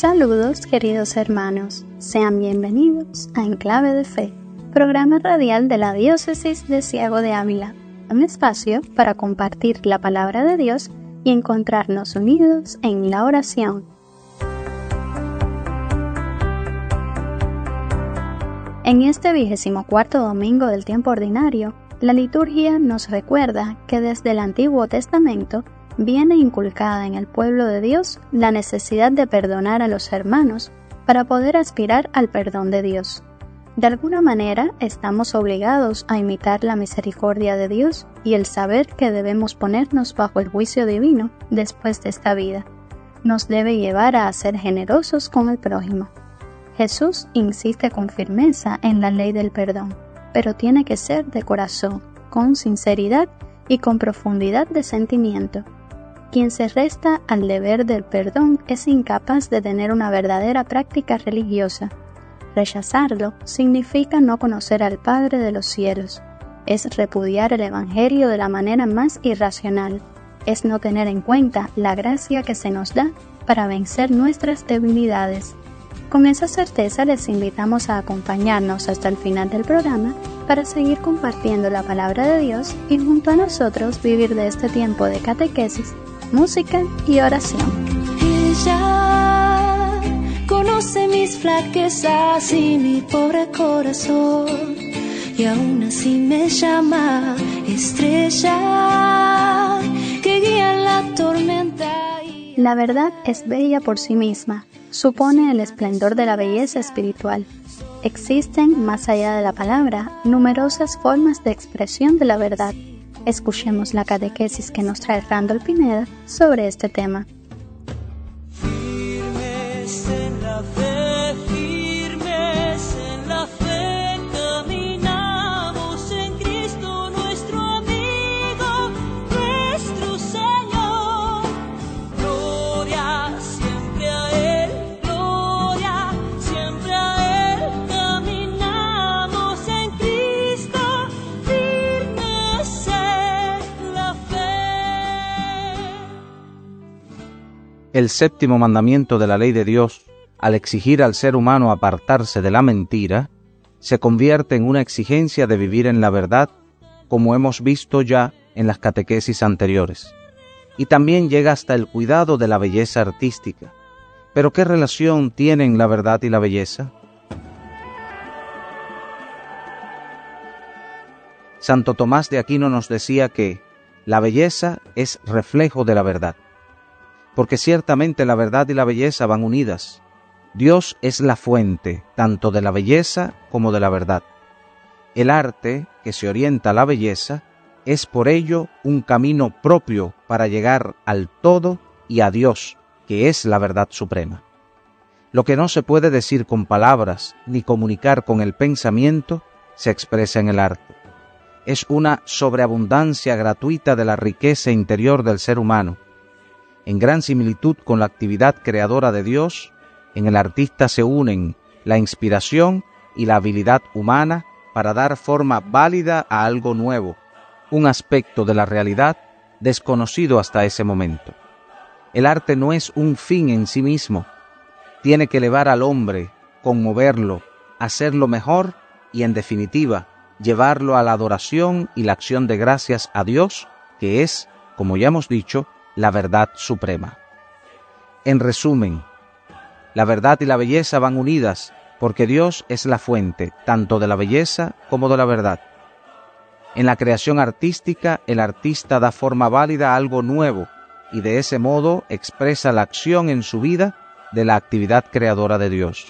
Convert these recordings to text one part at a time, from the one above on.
Saludos queridos hermanos, sean bienvenidos a Enclave de Fe, programa radial de la Diócesis de Ciego de Ávila, un espacio para compartir la palabra de Dios y encontrarnos unidos en la oración. En este vigésimo cuarto domingo del tiempo ordinario, la liturgia nos recuerda que desde el Antiguo Testamento viene inculcada en el pueblo de Dios la necesidad de perdonar a los hermanos para poder aspirar al perdón de Dios. De alguna manera estamos obligados a imitar la misericordia de Dios y el saber que debemos ponernos bajo el juicio divino después de esta vida. Nos debe llevar a ser generosos con el prójimo. Jesús insiste con firmeza en la ley del perdón pero tiene que ser de corazón, con sinceridad y con profundidad de sentimiento. Quien se resta al deber del perdón es incapaz de tener una verdadera práctica religiosa. Rechazarlo significa no conocer al Padre de los cielos, es repudiar el Evangelio de la manera más irracional, es no tener en cuenta la gracia que se nos da para vencer nuestras debilidades. Con esa certeza les invitamos a acompañarnos hasta el final del programa para seguir compartiendo la palabra de Dios y junto a nosotros vivir de este tiempo de catequesis, música y oración. Ella conoce mis flaquezas y mi pobre corazón y aún así me llama estrella que guía la tormenta. La verdad es bella por sí misma supone el esplendor de la belleza espiritual. Existen, más allá de la palabra, numerosas formas de expresión de la verdad. Escuchemos la catequesis que nos trae Randall Pineda sobre este tema. El séptimo mandamiento de la ley de Dios, al exigir al ser humano apartarse de la mentira, se convierte en una exigencia de vivir en la verdad, como hemos visto ya en las catequesis anteriores. Y también llega hasta el cuidado de la belleza artística. Pero ¿qué relación tienen la verdad y la belleza? Santo Tomás de Aquino nos decía que la belleza es reflejo de la verdad porque ciertamente la verdad y la belleza van unidas. Dios es la fuente tanto de la belleza como de la verdad. El arte, que se orienta a la belleza, es por ello un camino propio para llegar al todo y a Dios, que es la verdad suprema. Lo que no se puede decir con palabras ni comunicar con el pensamiento, se expresa en el arte. Es una sobreabundancia gratuita de la riqueza interior del ser humano, en gran similitud con la actividad creadora de Dios, en el artista se unen la inspiración y la habilidad humana para dar forma válida a algo nuevo, un aspecto de la realidad desconocido hasta ese momento. El arte no es un fin en sí mismo, tiene que elevar al hombre, conmoverlo, hacerlo mejor y, en definitiva, llevarlo a la adoración y la acción de gracias a Dios, que es, como ya hemos dicho, la verdad suprema. En resumen, la verdad y la belleza van unidas porque Dios es la fuente tanto de la belleza como de la verdad. En la creación artística, el artista da forma válida a algo nuevo y de ese modo expresa la acción en su vida de la actividad creadora de Dios.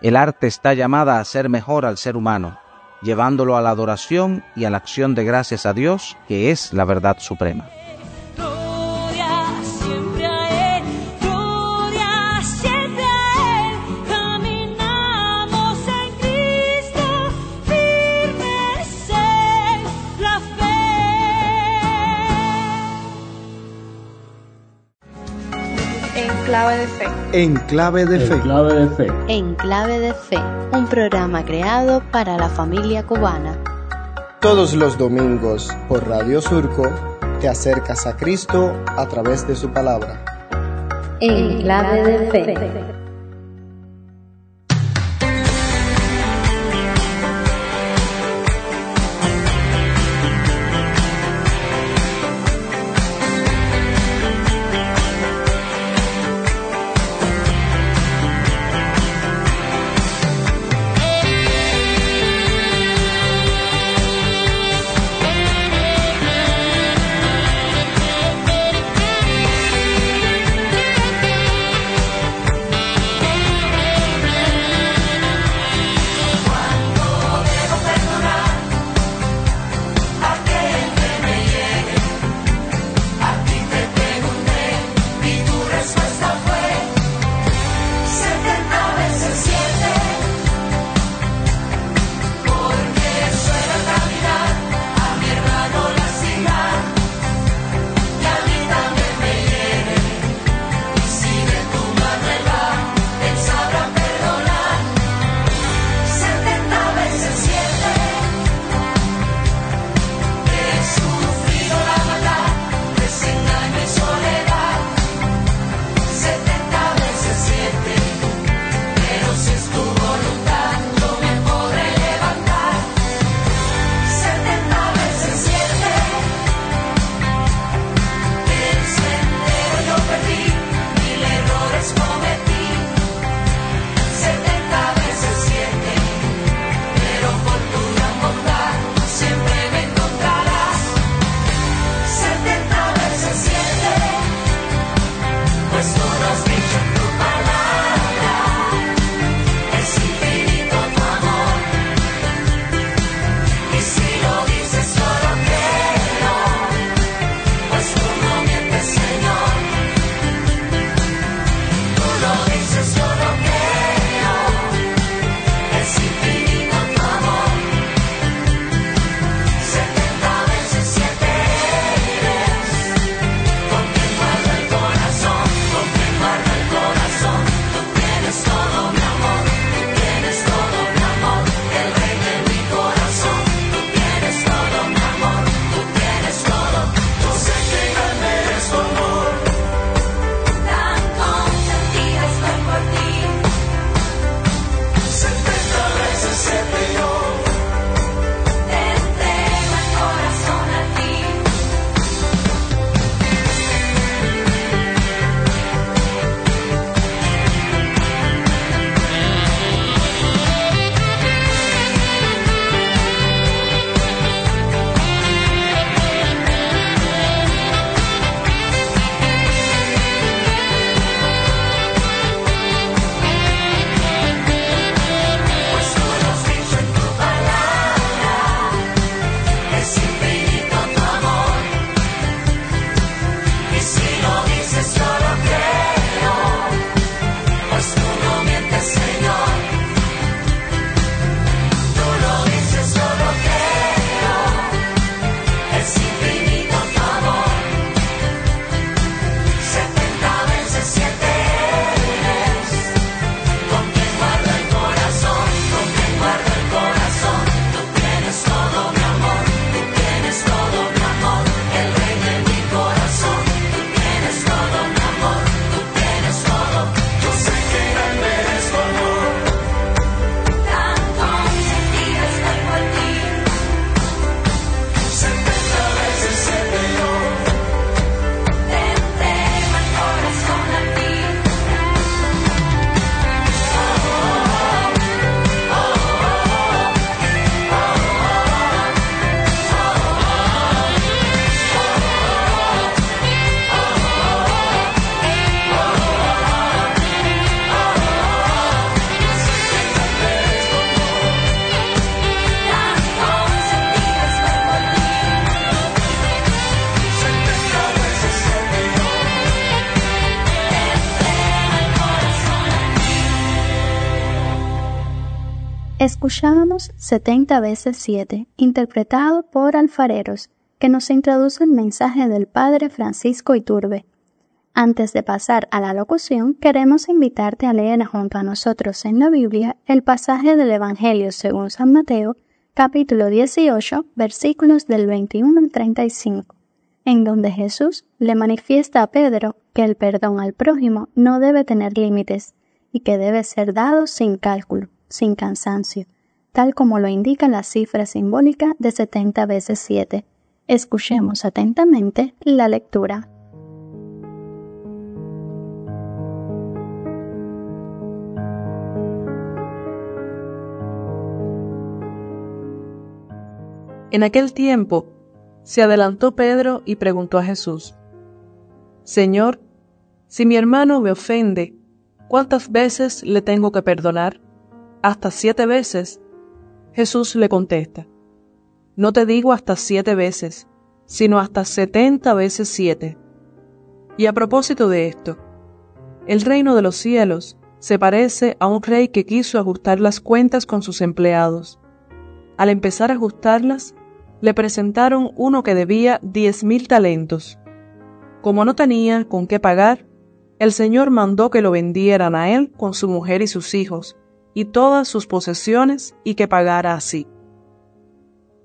El arte está llamada a ser mejor al ser humano, llevándolo a la adoración y a la acción de gracias a Dios, que es la verdad suprema. Clave de fe. En clave de fe. clave de fe. En clave de fe. Un programa creado para la familia cubana. Todos los domingos por Radio Surco te acercas a Cristo a través de su palabra. En clave de fe. Escuchábamos 70 veces 7, interpretado por alfareros, que nos introduce el mensaje del Padre Francisco Iturbe. Antes de pasar a la locución, queremos invitarte a leer junto a nosotros en la Biblia el pasaje del Evangelio según San Mateo, capítulo 18, versículos del 21 al 35, en donde Jesús le manifiesta a Pedro que el perdón al prójimo no debe tener límites y que debe ser dado sin cálculo, sin cansancio, tal como lo indica la cifra simbólica de 70 veces 7. Escuchemos atentamente la lectura. En aquel tiempo se adelantó Pedro y preguntó a Jesús, Señor, si mi hermano me ofende, ¿cuántas veces le tengo que perdonar? ¿Hasta siete veces? Jesús le contesta, No te digo hasta siete veces, sino hasta setenta veces siete. Y a propósito de esto, el reino de los cielos se parece a un rey que quiso ajustar las cuentas con sus empleados. Al empezar a ajustarlas, le presentaron uno que debía diez mil talentos. Como no tenía con qué pagar, el Señor mandó que lo vendieran a él con su mujer y sus hijos, y todas sus posesiones, y que pagara así.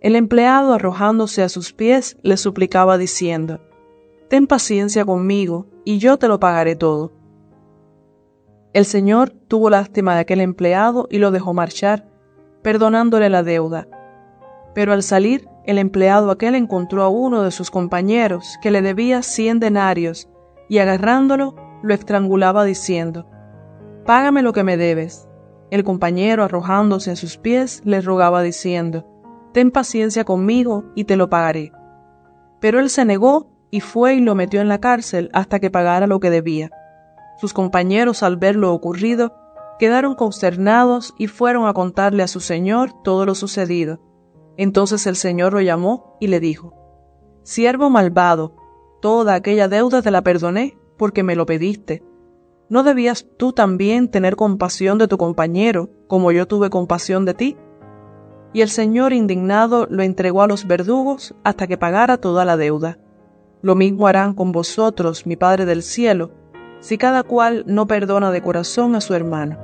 El empleado, arrojándose a sus pies, le suplicaba diciendo, Ten paciencia conmigo, y yo te lo pagaré todo. El Señor tuvo lástima de aquel empleado y lo dejó marchar, perdonándole la deuda. Pero al salir, el empleado aquel encontró a uno de sus compañeros que le debía cien denarios, y agarrándolo, lo estrangulaba diciendo, Págame lo que me debes. El compañero, arrojándose a sus pies, le rogaba diciendo, Ten paciencia conmigo y te lo pagaré. Pero él se negó y fue y lo metió en la cárcel hasta que pagara lo que debía. Sus compañeros, al ver lo ocurrido, quedaron consternados y fueron a contarle a su señor todo lo sucedido. Entonces el Señor lo llamó y le dijo, Siervo malvado, toda aquella deuda te la perdoné porque me lo pediste. ¿No debías tú también tener compasión de tu compañero, como yo tuve compasión de ti? Y el Señor indignado lo entregó a los verdugos hasta que pagara toda la deuda. Lo mismo harán con vosotros, mi Padre del cielo, si cada cual no perdona de corazón a su hermano.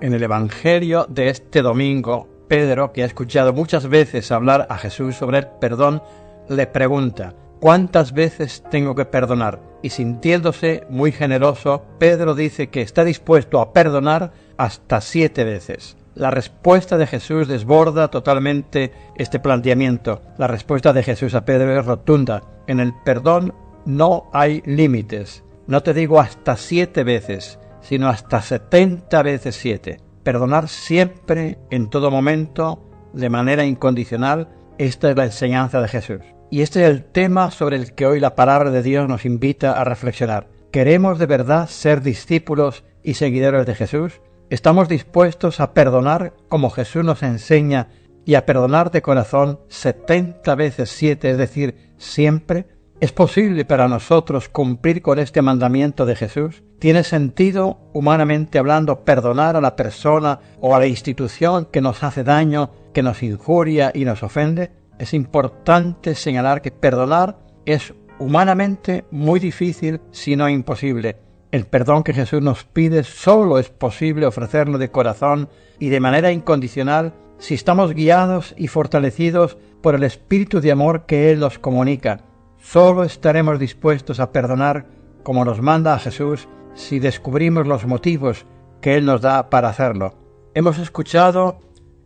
En el Evangelio de este domingo, Pedro, que ha escuchado muchas veces hablar a Jesús sobre el perdón, le pregunta, ¿cuántas veces tengo que perdonar? Y sintiéndose muy generoso, Pedro dice que está dispuesto a perdonar hasta siete veces. La respuesta de Jesús desborda totalmente este planteamiento. La respuesta de Jesús a Pedro es rotunda. En el perdón no hay límites. No te digo hasta siete veces, sino hasta setenta veces siete. Perdonar siempre, en todo momento, de manera incondicional, esta es la enseñanza de Jesús. Y este es el tema sobre el que hoy la palabra de Dios nos invita a reflexionar. ¿Queremos de verdad ser discípulos y seguidores de Jesús? ¿Estamos dispuestos a perdonar como Jesús nos enseña y a perdonar de corazón setenta veces siete, es decir, siempre? ¿Es posible para nosotros cumplir con este mandamiento de Jesús? ¿Tiene sentido, humanamente hablando, perdonar a la persona o a la institución que nos hace daño, que nos injuria y nos ofende? Es importante señalar que perdonar es humanamente muy difícil, si no imposible. El perdón que Jesús nos pide solo es posible ofrecerlo de corazón y de manera incondicional si estamos guiados y fortalecidos por el espíritu de amor que Él nos comunica Solo estaremos dispuestos a perdonar como nos manda a Jesús si descubrimos los motivos que Él nos da para hacerlo. Hemos escuchado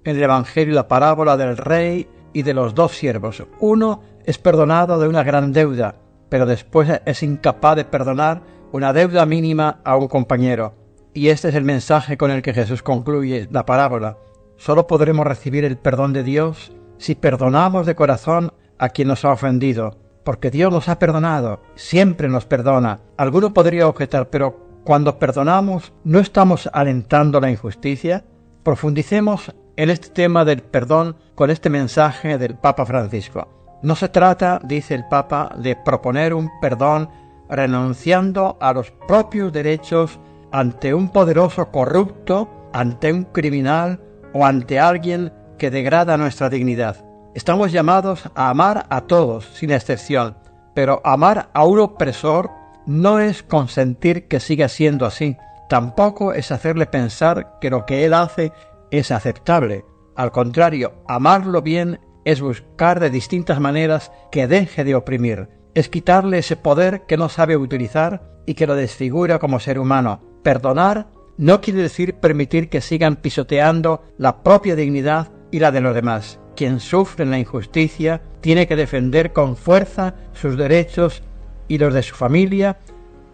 en el Evangelio la parábola del rey y de los dos siervos. Uno es perdonado de una gran deuda, pero después es incapaz de perdonar una deuda mínima a un compañero. Y este es el mensaje con el que Jesús concluye la parábola. Solo podremos recibir el perdón de Dios si perdonamos de corazón a quien nos ha ofendido, porque Dios nos ha perdonado, siempre nos perdona. Alguno podría objetar, pero cuando perdonamos, ¿no estamos alentando la injusticia? Profundicemos en este tema del perdón con este mensaje del Papa Francisco. No se trata, dice el Papa, de proponer un perdón renunciando a los propios derechos ante un poderoso corrupto, ante un criminal o ante alguien que degrada nuestra dignidad. Estamos llamados a amar a todos, sin excepción, pero amar a un opresor no es consentir que siga siendo así, tampoco es hacerle pensar que lo que él hace es aceptable. Al contrario, amarlo bien es buscar de distintas maneras que deje de oprimir, es quitarle ese poder que no sabe utilizar y que lo desfigura como ser humano. Perdonar no quiere decir permitir que sigan pisoteando la propia dignidad y la de los demás. Quien sufre la injusticia tiene que defender con fuerza sus derechos y los de su familia,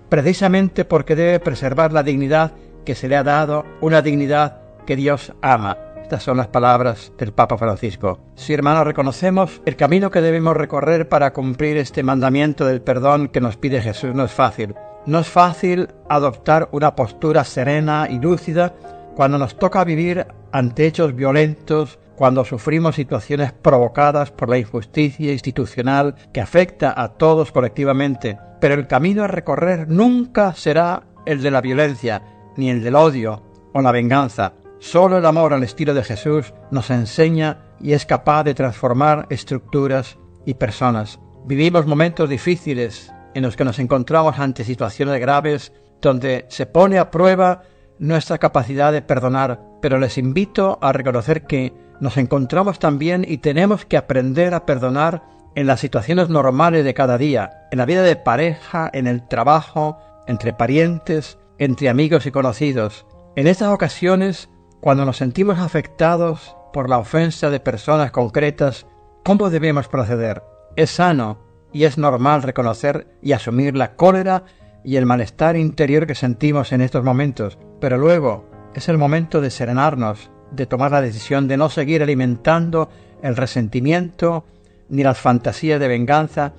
precisamente porque debe preservar la dignidad que se le ha dado, una dignidad que Dios ama. Estas son las palabras del Papa Francisco. Si hermanos reconocemos el camino que debemos recorrer para cumplir este mandamiento del perdón que nos pide Jesús no es fácil. No es fácil adoptar una postura serena y lúcida cuando nos toca vivir ante hechos violentos, cuando sufrimos situaciones provocadas por la injusticia institucional que afecta a todos colectivamente. Pero el camino a recorrer nunca será el de la violencia, ni el del odio o la venganza. Solo el amor al estilo de Jesús nos enseña y es capaz de transformar estructuras y personas. Vivimos momentos difíciles en los que nos encontramos ante situaciones graves donde se pone a prueba nuestra capacidad de perdonar, pero les invito a reconocer que nos encontramos también y tenemos que aprender a perdonar en las situaciones normales de cada día, en la vida de pareja, en el trabajo, entre parientes, entre amigos y conocidos. En estas ocasiones cuando nos sentimos afectados por la ofensa de personas concretas, ¿cómo debemos proceder? Es sano y es normal reconocer y asumir la cólera y el malestar interior que sentimos en estos momentos, pero luego es el momento de serenarnos, de tomar la decisión de no seguir alimentando el resentimiento ni las fantasías de venganza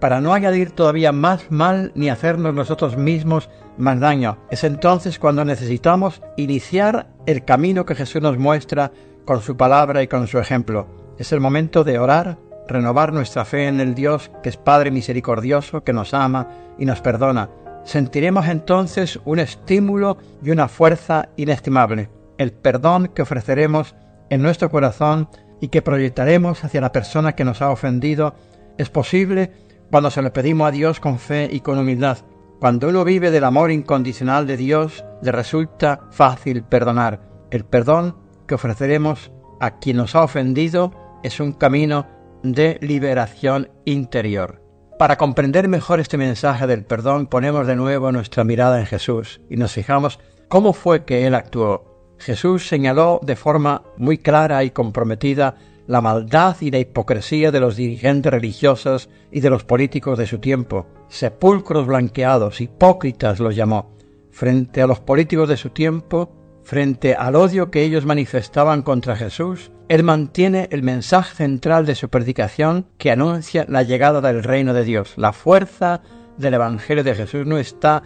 para no añadir todavía más mal ni hacernos nosotros mismos más daño. Es entonces cuando necesitamos iniciar el camino que Jesús nos muestra con su palabra y con su ejemplo. Es el momento de orar, renovar nuestra fe en el Dios que es Padre misericordioso, que nos ama y nos perdona. Sentiremos entonces un estímulo y una fuerza inestimable, el perdón que ofreceremos en nuestro corazón y que proyectaremos hacia la persona que nos ha ofendido es posible cuando se lo pedimos a Dios con fe y con humildad. Cuando uno vive del amor incondicional de Dios, le resulta fácil perdonar. El perdón que ofreceremos a quien nos ha ofendido es un camino de liberación interior. Para comprender mejor este mensaje del perdón, ponemos de nuevo nuestra mirada en Jesús y nos fijamos cómo fue que Él actuó. Jesús señaló de forma muy clara y comprometida la maldad y la hipocresía de los dirigentes religiosos y de los políticos de su tiempo. Sepulcros blanqueados, hipócritas los llamó. Frente a los políticos de su tiempo, frente al odio que ellos manifestaban contra Jesús, él mantiene el mensaje central de su predicación que anuncia la llegada del reino de Dios. La fuerza del Evangelio de Jesús no está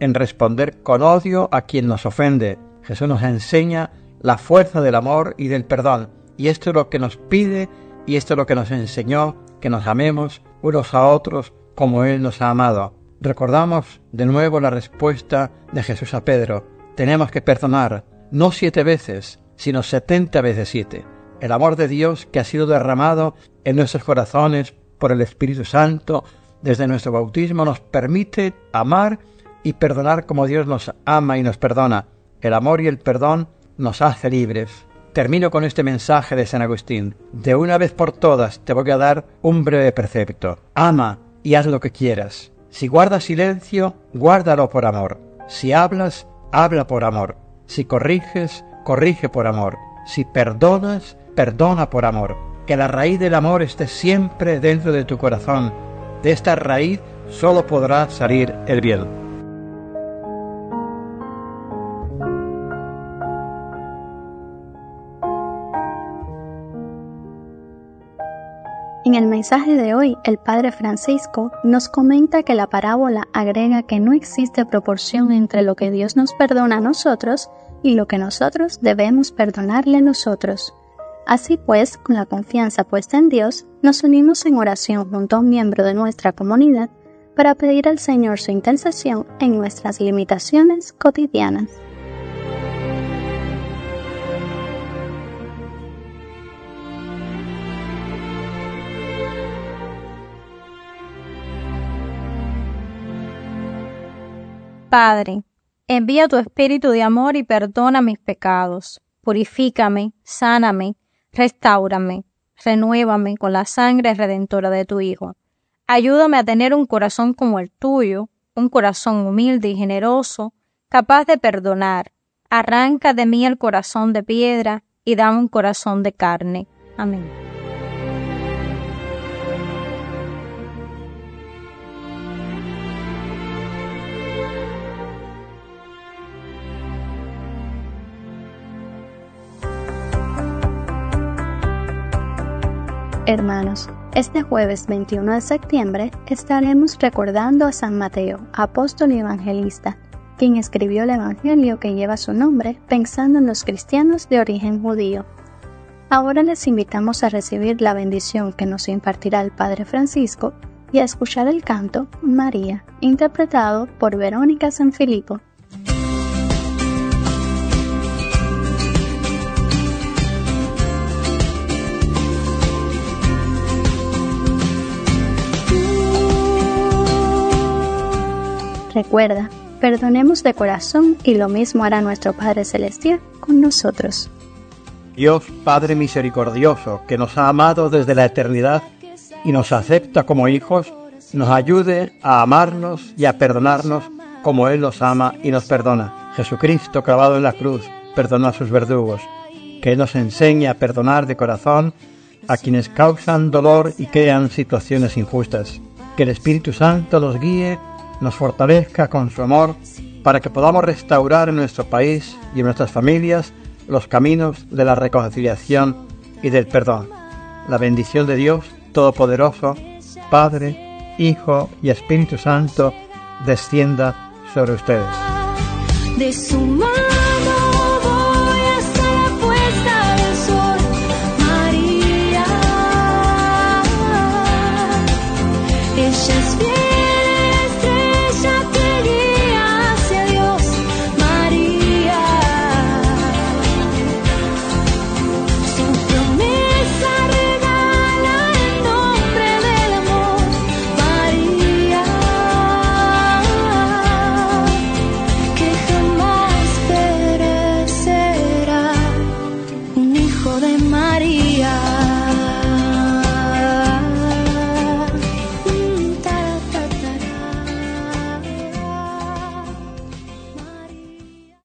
en responder con odio a quien nos ofende. Jesús nos enseña la fuerza del amor y del perdón y esto es lo que nos pide y esto es lo que nos enseñó, que nos amemos unos a otros como Él nos ha amado. Recordamos de nuevo la respuesta de Jesús a Pedro. Tenemos que perdonar, no siete veces, sino setenta veces siete. El amor de Dios que ha sido derramado en nuestros corazones por el Espíritu Santo desde nuestro bautismo nos permite amar y perdonar como Dios nos ama y nos perdona. El amor y el perdón nos hace libres. Termino con este mensaje de San Agustín. De una vez por todas te voy a dar un breve precepto. Ama y haz lo que quieras. Si guardas silencio, guárdalo por amor. Si hablas, habla por amor. Si corriges, corrige por amor. Si perdonas, perdona por amor. Que la raíz del amor esté siempre dentro de tu corazón. De esta raíz solo podrá salir el bien. En el mensaje de hoy, el Padre Francisco nos comenta que la parábola agrega que no existe proporción entre lo que Dios nos perdona a nosotros y lo que nosotros debemos perdonarle a nosotros. Así pues, con la confianza puesta en Dios, nos unimos en oración junto a un miembro de nuestra comunidad para pedir al Señor su intercesión en nuestras limitaciones cotidianas. Padre, envía tu espíritu de amor y perdona mis pecados. Purifícame, sáname, restáurame, renuévame con la sangre redentora de tu Hijo. Ayúdame a tener un corazón como el tuyo, un corazón humilde y generoso, capaz de perdonar. Arranca de mí el corazón de piedra y dame un corazón de carne. Amén. Hermanos, este jueves 21 de septiembre estaremos recordando a San Mateo, apóstol y evangelista, quien escribió el Evangelio que lleva su nombre pensando en los cristianos de origen judío. Ahora les invitamos a recibir la bendición que nos impartirá el Padre Francisco y a escuchar el canto María, interpretado por Verónica Sanfilippo. Recuerda, perdonemos de corazón y lo mismo hará nuestro Padre Celestial con nosotros. Dios Padre misericordioso, que nos ha amado desde la eternidad y nos acepta como hijos, nos ayude a amarnos y a perdonarnos como Él nos ama y nos perdona. Jesucristo clavado en la cruz perdonó a sus verdugos. Que Él nos enseñe a perdonar de corazón a quienes causan dolor y crean situaciones injustas. Que el Espíritu Santo los guíe nos fortalezca con su amor para que podamos restaurar en nuestro país y en nuestras familias los caminos de la reconciliación y del perdón. La bendición de Dios Todopoderoso, Padre, Hijo y Espíritu Santo, descienda sobre ustedes.